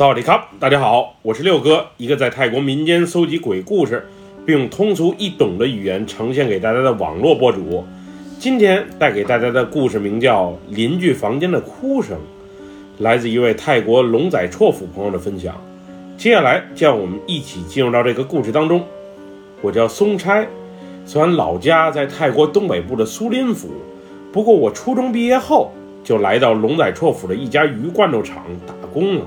萨瓦迪卡，大家好，我是六哥，一个在泰国民间搜集鬼故事，并用通俗易懂的语言呈现给大家的网络博主。今天带给大家的故事名叫《邻居房间的哭声》，来自一位泰国龙仔绰府朋友的分享。接下来，让我们一起进入到这个故事当中。我叫松差，虽然老家在泰国东北部的苏林府，不过我初中毕业后就来到龙仔绰府的一家鱼罐头厂打工了。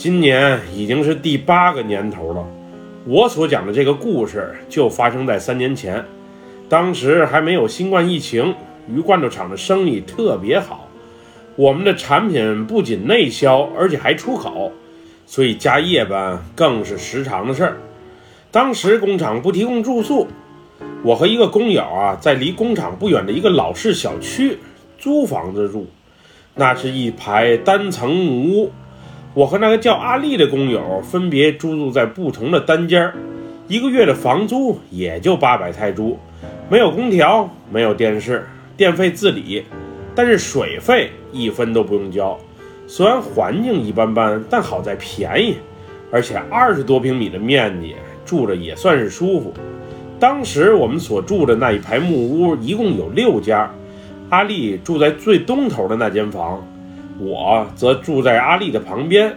今年已经是第八个年头了。我所讲的这个故事就发生在三年前，当时还没有新冠疫情，鱼罐头厂的生意特别好，我们的产品不仅内销，而且还出口，所以加夜班更是时常的事儿。当时工厂不提供住宿，我和一个工友啊，在离工厂不远的一个老式小区租房子住，那是一排单层木屋。我和那个叫阿丽的工友分别租住在不同的单间儿，一个月的房租也就八百泰铢，没有空调，没有电视，电费自理，但是水费一分都不用交。虽然环境一般般，但好在便宜，而且二十多平米的面积，住着也算是舒服。当时我们所住的那一排木屋一共有六家，阿丽住在最东头的那间房。我则住在阿丽的旁边，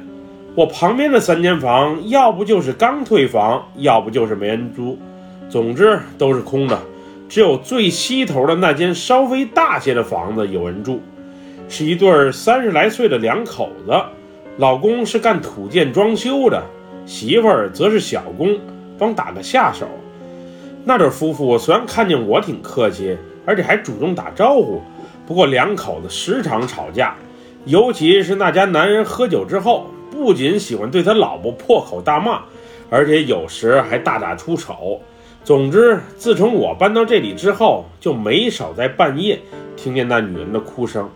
我旁边的三间房，要不就是刚退房，要不就是没人租，总之都是空的。只有最西头的那间稍微大些的房子有人住，是一对三十来岁的两口子，老公是干土建装修的，媳妇儿则是小工，帮打个下手。那对夫妇虽然看见我挺客气，而且还主动打招呼，不过两口子时常吵架。尤其是那家男人喝酒之后，不仅喜欢对他老婆破口大骂，而且有时还大打出手。总之，自从我搬到这里之后，就没少在半夜听见那女人的哭声。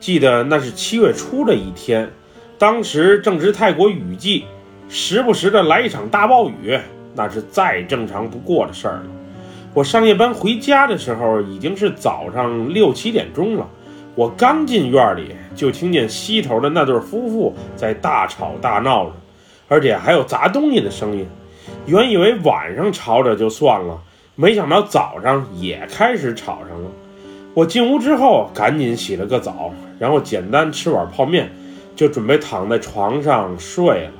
记得那是七月初的一天，当时正值泰国雨季，时不时的来一场大暴雨，那是再正常不过的事儿了。我上夜班回家的时候，已经是早上六七点钟了。我刚进院里，就听见西头的那对夫妇在大吵大闹着，而且还有砸东西的声音。原以为晚上吵着就算了，没想到早上也开始吵上了。我进屋之后，赶紧洗了个澡，然后简单吃碗泡面，就准备躺在床上睡了。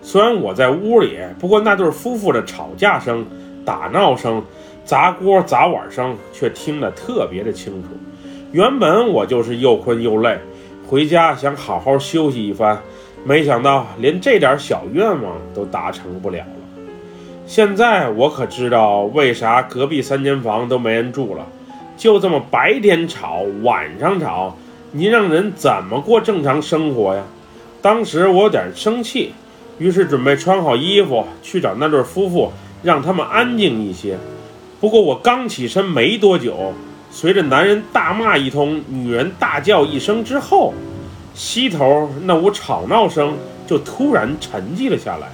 虽然我在屋里，不过那对夫妇的吵架声、打闹声、砸锅砸碗声却听得特别的清楚。原本我就是又困又累，回家想好好休息一番，没想到连这点小愿望都达成不了了。现在我可知道为啥隔壁三间房都没人住了，就这么白天吵，晚上吵，您让人怎么过正常生活呀？当时我有点生气，于是准备穿好衣服去找那对夫妇，让他们安静一些。不过我刚起身没多久。随着男人大骂一通，女人大叫一声之后，西头那屋吵闹声就突然沉寂了下来。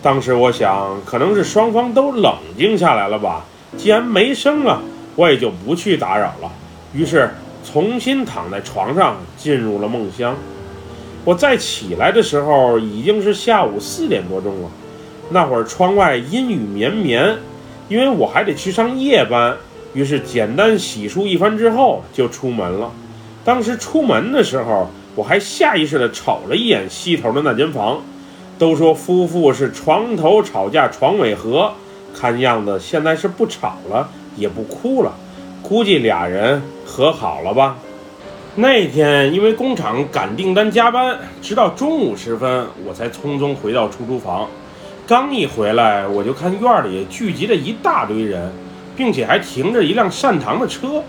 当时我想，可能是双方都冷静下来了吧。既然没声了，我也就不去打扰了。于是重新躺在床上，进入了梦乡。我再起来的时候，已经是下午四点多钟了。那会儿窗外阴雨绵绵，因为我还得去上夜班。于是简单洗漱一番之后就出门了。当时出门的时候，我还下意识地瞅了一眼西头的那间房。都说夫妇是床头吵架床尾和，看样子现在是不吵了，也不哭了，估计俩人和好了吧。那天因为工厂赶订单加班，直到中午时分我才匆匆回到出租房。刚一回来，我就看院里聚集了一大堆人。并且还停着一辆善堂的车，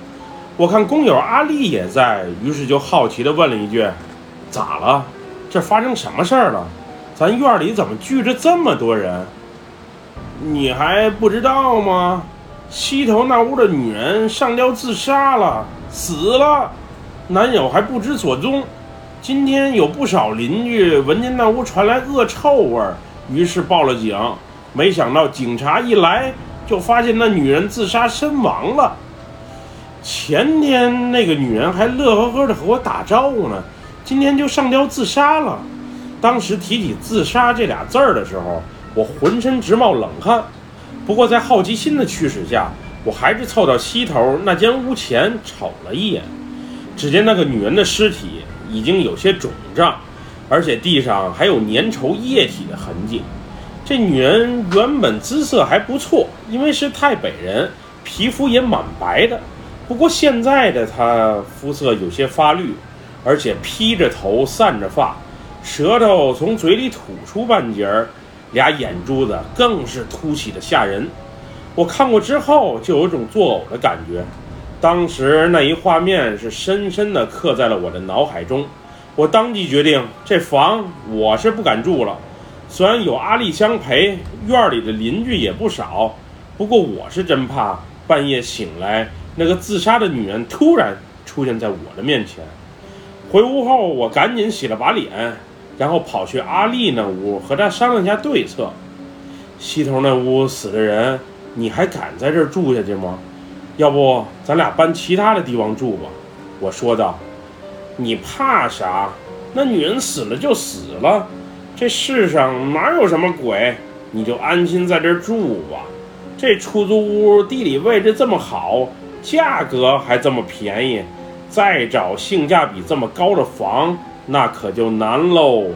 我看工友阿丽也在，于是就好奇地问了一句：“咋了？这发生什么事儿了？咱院里怎么聚着这么多人？你还不知道吗？西头那屋的女人上吊自杀了，死了，男友还不知所踪。今天有不少邻居闻见那屋传来恶臭味儿，于是报了警。没想到警察一来。”就发现那女人自杀身亡了。前天那个女人还乐呵呵的和我打招呼呢，今天就上吊自杀了。当时提起自杀这俩字儿的时候，我浑身直冒冷汗。不过在好奇心的驱使下，我还是凑到西头那间屋前瞅了一眼。只见那个女人的尸体已经有些肿胀，而且地上还有粘稠液体的痕迹。这女人原本姿色还不错，因为是太北人，皮肤也蛮白的。不过现在的她肤色有些发绿，而且披着头，散着发。舌头从嘴里吐出半截儿，俩眼珠子更是凸起的吓人。我看过之后就有种作呕的感觉，当时那一画面是深深地刻在了我的脑海中。我当即决定，这房我是不敢住了。虽然有阿丽相陪，院里的邻居也不少，不过我是真怕半夜醒来，那个自杀的女人突然出现在我的面前。回屋后，我赶紧洗了把脸。然后跑去阿丽那屋和她商量下对策。西头那屋死的人，你还敢在这儿住下去吗？要不咱俩搬其他的地方住吧？我说道。你怕啥？那女人死了就死了，这世上哪有什么鬼？你就安心在这儿住吧。这出租屋地理位置这么好，价格还这么便宜，再找性价比这么高的房。那可就难喽。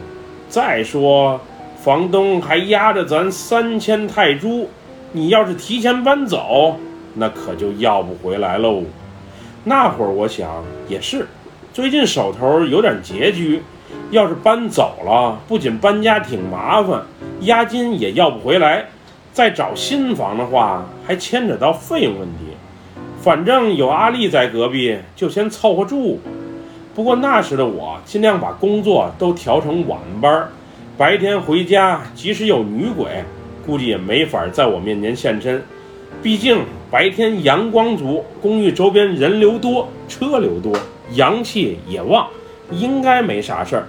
再说，房东还压着咱三千泰铢，你要是提前搬走，那可就要不回来喽。那会儿我想也是，最近手头有点拮据，要是搬走了，不仅搬家挺麻烦，押金也要不回来，再找新房的话，还牵扯到费用问题。反正有阿丽在隔壁，就先凑合住。不过那时的我尽量把工作都调成晚班，白天回家，即使有女鬼，估计也没法在我面前现身。毕竟白天阳光足，公寓周边人流多，车流多，阳气也旺，应该没啥事儿。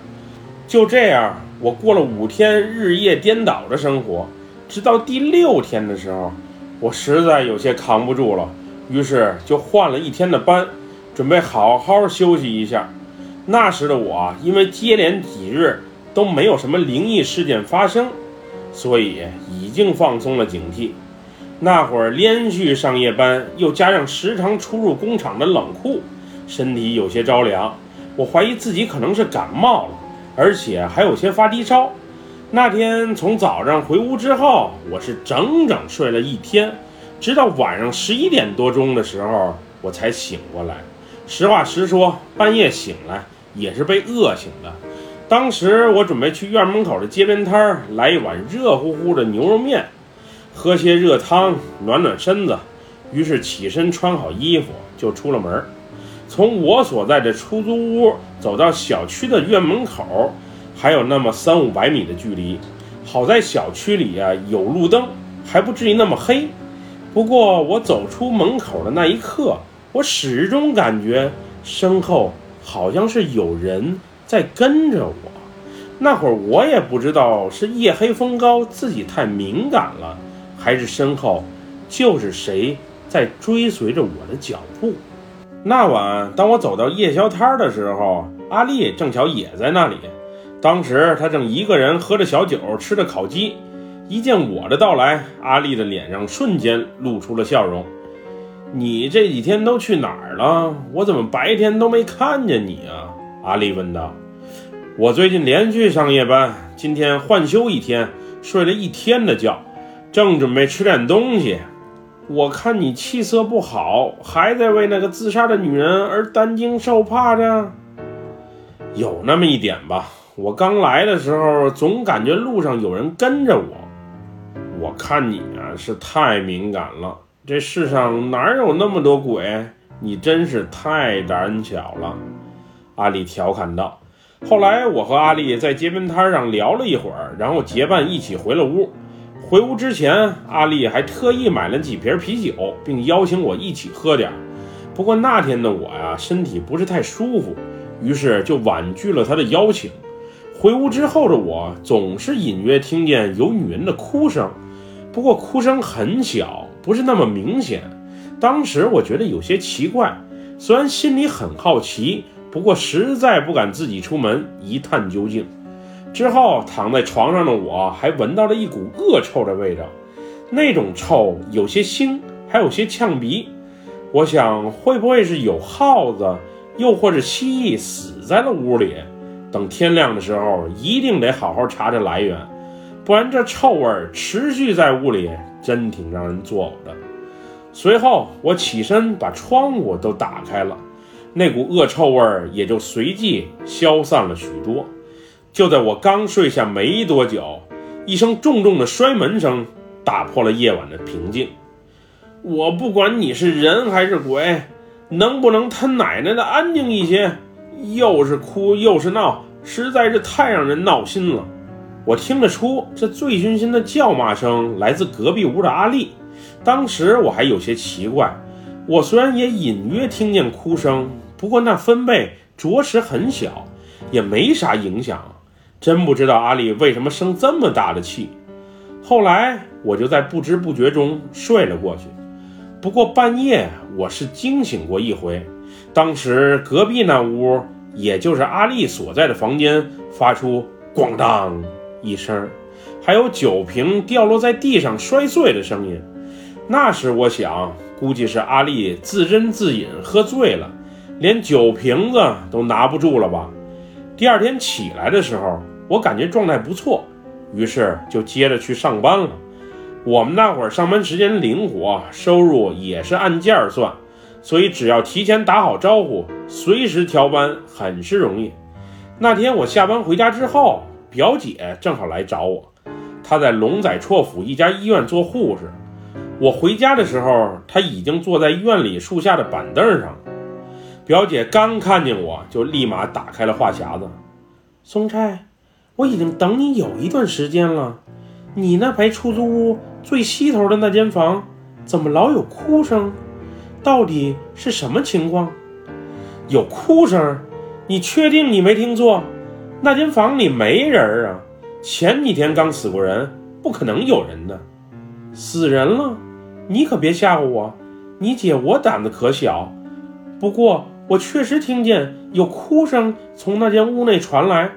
就这样，我过了五天日夜颠倒的生活，直到第六天的时候，我实在有些扛不住了，于是就换了一天的班，准备好好休息一下。那时的我，因为接连几日都没有什么灵异事件发生，所以已经放松了警惕。那会儿连续上夜班，又加上时常出入工厂的冷酷，身体有些着凉。我怀疑自己可能是感冒了，而且还有些发低烧。那天从早上回屋之后，我是整整睡了一天，直到晚上十一点多钟的时候，我才醒过来。实话实说，半夜醒来。也是被饿醒的。当时我准备去院门口的街边摊儿来一碗热乎乎的牛肉面，喝些热汤暖暖身子。于是起身穿好衣服就出了门。从我所在的出租屋走到小区的院门口，还有那么三五百米的距离。好在小区里啊有路灯，还不至于那么黑。不过我走出门口的那一刻，我始终感觉身后。好像是有人在跟着我，那会儿我也不知道是夜黑风高，自己太敏感了，还是身后就是谁在追随着我的脚步。那晚，当我走到夜宵摊的时候，阿丽正巧也在那里。当时她正一个人喝着小酒，吃着烤鸡。一见我的到来，阿丽的脸上瞬间露出了笑容。你这几天都去哪儿了？我怎么白天都没看见你啊？阿丽问道。我最近连续上夜班，今天换休一天，睡了一天的觉，正准备吃点东西。我看你气色不好，还在为那个自杀的女人而担惊受怕着。有那么一点吧。我刚来的时候，总感觉路上有人跟着我。我看你啊，是太敏感了。这世上哪有那么多鬼？你真是太胆小了，阿丽调侃道。后来我和阿丽在街边摊上聊了一会儿，然后结伴一起回了屋。回屋之前，阿丽还特意买了几瓶啤酒，并邀请我一起喝点。不过那天的我呀，身体不是太舒服，于是就婉拒了她的邀请。回屋之后的我，总是隐约听见有女人的哭声，不过哭声很小。不是那么明显，当时我觉得有些奇怪，虽然心里很好奇，不过实在不敢自己出门一探究竟。之后躺在床上的我还闻到了一股恶臭的味道，那种臭有些腥，还有些呛鼻。我想会不会是有耗子，又或者蜥蜴死在了屋里？等天亮的时候，一定得好好查查来源，不然这臭味持续在屋里，真挺让人作呕的。随后我起身把窗户都打开了，那股恶臭味也就随即消散了许多。就在我刚睡下没多久，一声重重的摔门声打破了夜晚的平静。我不管你是人还是鬼，能不能他奶奶的安静一些？又是哭又是闹，实在是太让人闹心了。我听得出这醉醺醺的叫骂声来自隔壁屋的阿丽。当时我还有些奇怪，我虽然也隐约听见哭声，不过那分贝着实很小，也没啥影响。真不知道阿丽为什么生这么大的气。后来我就在不知不觉中睡了过去。不过半夜我是惊醒过一回，当时隔壁那屋，也就是阿丽所在的房间，发出咣当一声，还有酒瓶掉落在地上摔碎的声音。那时我想，估计是阿丽自斟自饮喝醉了，连酒瓶子都拿不住了吧。第二天起来的时候，我感觉状态不错，于是就接着去上班了。我们那会儿上班时间灵活，收入也是按件儿算，所以只要提前打好招呼，随时调班很是容易。那天我下班回家之后，表姐正好来找我，她在龙仔绰府一家医院做护士。我回家的时候，她已经坐在院里树下的板凳上。表姐刚看见我就立马打开了话匣子：“松差，我已经等你有一段时间了。你那排出租屋最西头的那间房，怎么老有哭声？到底是什么情况？有哭声？你确定你没听错？那间房里没人啊！前几天刚死过人，不可能有人的。死人了？你可别吓唬我！你姐我胆子可小，不过……”我确实听见有哭声从那间屋内传来。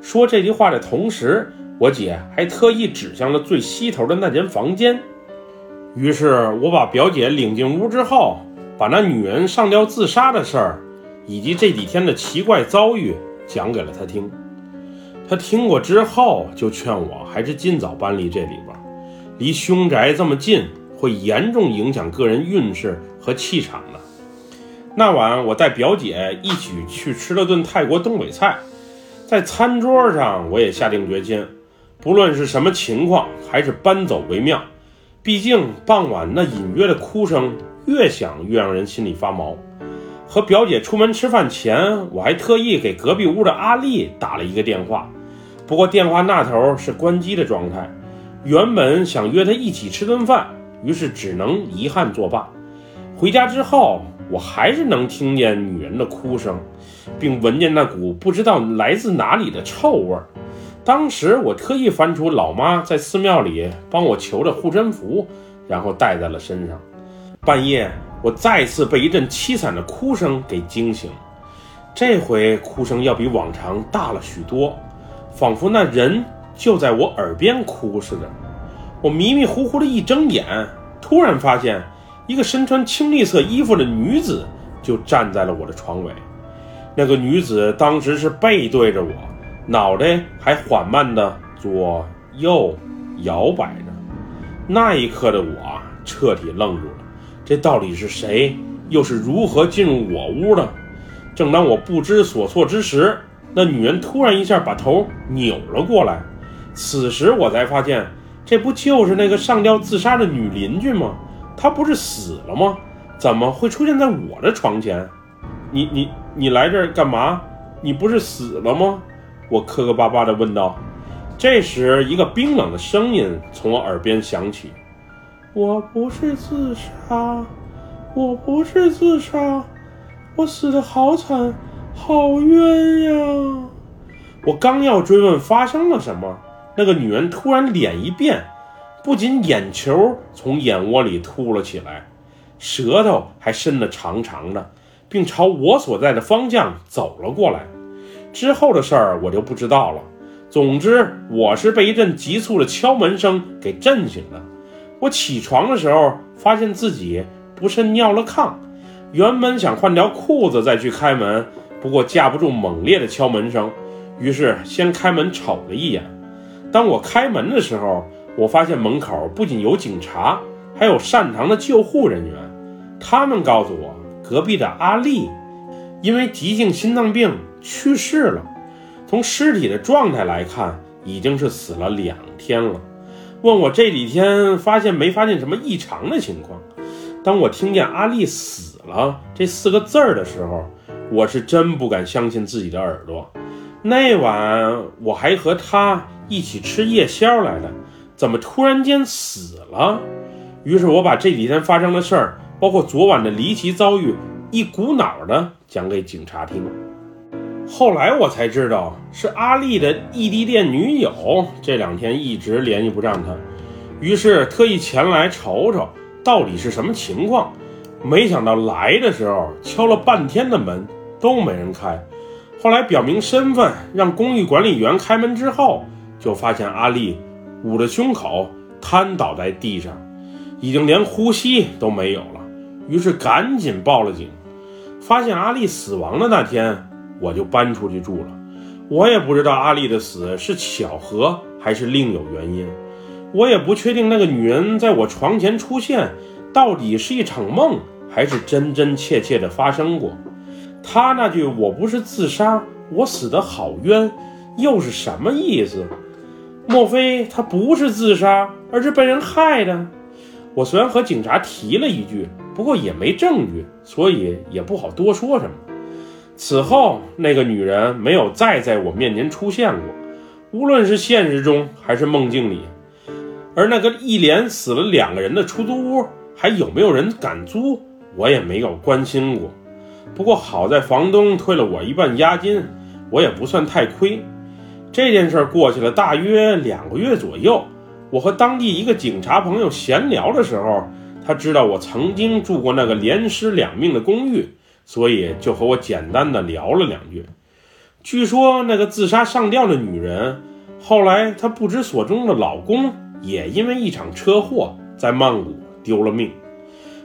说这句话的同时，我姐还特意指向了最西头的那间房间。于是，我把表姐领进屋之后，把那女人上吊自杀的事儿，以及这几天的奇怪遭遇讲给了她听。她听过之后，就劝我还是尽早搬离这里边，离凶宅这么近，会严重影响个人运势和气场。那晚，我带表姐一起去吃了顿泰国东北菜，在餐桌上，我也下定决心，不论是什么情况，还是搬走为妙。毕竟傍晚那隐约的哭声，越想越让人心里发毛。和表姐出门吃饭前，我还特意给隔壁屋的阿丽打了一个电话，不过电话那头是关机的状态。原本想约她一起吃顿饭，于是只能遗憾作罢。回家之后。我还是能听见女人的哭声，并闻见那股不知道来自哪里的臭味儿。当时我特意翻出老妈在寺庙里帮我求的护身符，然后戴在了身上。半夜，我再次被一阵凄惨的哭声给惊醒，这回哭声要比往常大了许多，仿佛那人就在我耳边哭似的。我迷迷糊糊的一睁眼，突然发现。一个身穿青绿色衣服的女子就站在了我的床尾。那个女子当时是背对着我，脑袋还缓慢地左右摇摆着。那一刻的我彻底愣住了，这到底是谁？又是如何进入我屋的？正当我不知所措之时，那女人突然一下把头扭了过来。此时我才发现，这不就是那个上吊自杀的女邻居吗？他不是死了吗？怎么会出现在我的床前？你你你来这儿干嘛？你不是死了吗？我磕磕巴巴地问道。这时，一个冰冷的声音从我耳边响起：“我不是自杀，我不是自杀，我死的好惨，好冤呀！”我刚要追问发生了什么，那个女人突然脸一变。不仅眼球从眼窝里凸了起来，舌头还伸得长长的，并朝我所在的方向走了过来。之后的事儿我就不知道了。总之，我是被一阵急促的敲门声给震醒了。我起床的时候，发现自己不慎尿了炕。原本想换条裤子再去开门，不过架不住猛烈的敲门声，于是先开门瞅了一眼。当我开门的时候，我发现门口不仅有警察，还有善堂的救护人员。他们告诉我，隔壁的阿丽因为急性心脏病去世了。从尸体的状态来看，已经是死了两天了。问我这几天发现没发现什么异常的情况？当我听见阿丽死了这四个字儿的时候，我是真不敢相信自己的耳朵。那晚我还和他一起吃夜宵来的，怎么突然间死了？于是我把这几天发生的事儿，包括昨晚的离奇遭遇，一股脑的讲给警察听。后来我才知道，是阿丽的异地恋女友这两天一直联系不上他，于是特意前来瞅瞅到底是什么情况。没想到来的时候敲了半天的门都没人开，后来表明身份让公寓管理员开门之后，就发现阿丽捂着胸口瘫倒在地上，已经连呼吸都没有了。于是赶紧报了警，发现阿丽死亡的那天。我就搬出去住了，我也不知道阿丽的死是巧合还是另有原因，我也不确定那个女人在我床前出现到底是一场梦还是真真切切的发生过。她那句“我不是自杀，我死得好冤”又是什么意思？莫非她不是自杀，而是被人害的？我虽然和警察提了一句，不过也没证据，所以也不好多说什么。此后，那个女人没有再在我面前出现过，无论是现实中还是梦境里。而那个一连死了两个人的出租屋，还有没有人敢租，我也没有关心过。不过好在房东退了我一半押金，我也不算太亏。这件事过去了大约两个月左右，我和当地一个警察朋友闲聊的时候，他知道我曾经住过那个连尸两命的公寓。所以就和我简单的聊了两句。据说那个自杀上吊的女人，后来她不知所终的老公也因为一场车祸在曼谷丢了命。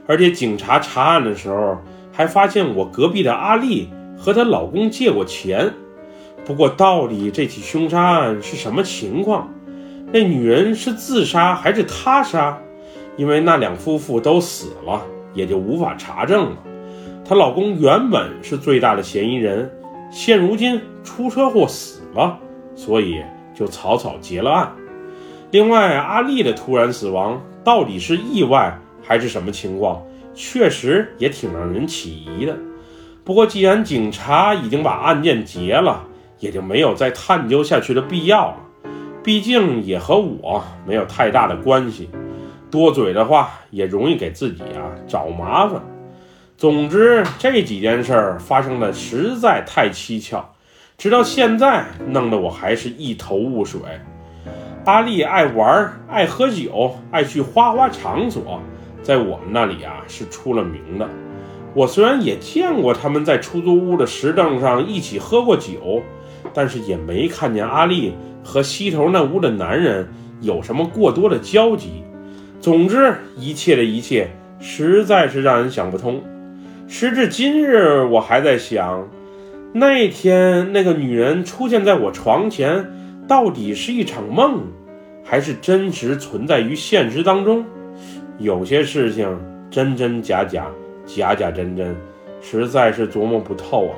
而且警察查案的时候还发现我隔壁的阿丽和她老公借过钱。不过到底这起凶杀案是什么情况？那女人是自杀还是他杀？因为那两夫妇都死了，也就无法查证了。她老公原本是最大的嫌疑人，现如今出车祸死了，所以就草草结了案。另外，阿丽的突然死亡到底是意外还是什么情况，确实也挺让人起疑的。不过，既然警察已经把案件结了，也就没有再探究下去的必要了。毕竟也和我没有太大的关系，多嘴的话也容易给自己啊找麻烦。总之，这几件事儿发生的实在太蹊跷，直到现在弄得我还是一头雾水。阿丽爱玩、爱喝酒、爱去花花场所，在我们那里啊是出了名的。我虽然也见过他们在出租屋的石凳上一起喝过酒，但是也没看见阿丽和西头那屋的男人有什么过多的交集。总之，一切的一切实在是让人想不通。时至今日，我还在想，那天那个女人出现在我床前，到底是一场梦，还是真实存在于现实当中？有些事情真真假假，假假真真，实在是琢磨不透啊。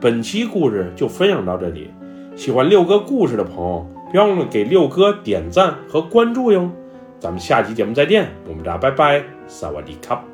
本期故事就分享到这里，喜欢六哥故事的朋友，别忘了给六哥点赞和关注哟。咱们下期节目再见，我们俩拜拜，萨瓦迪卡。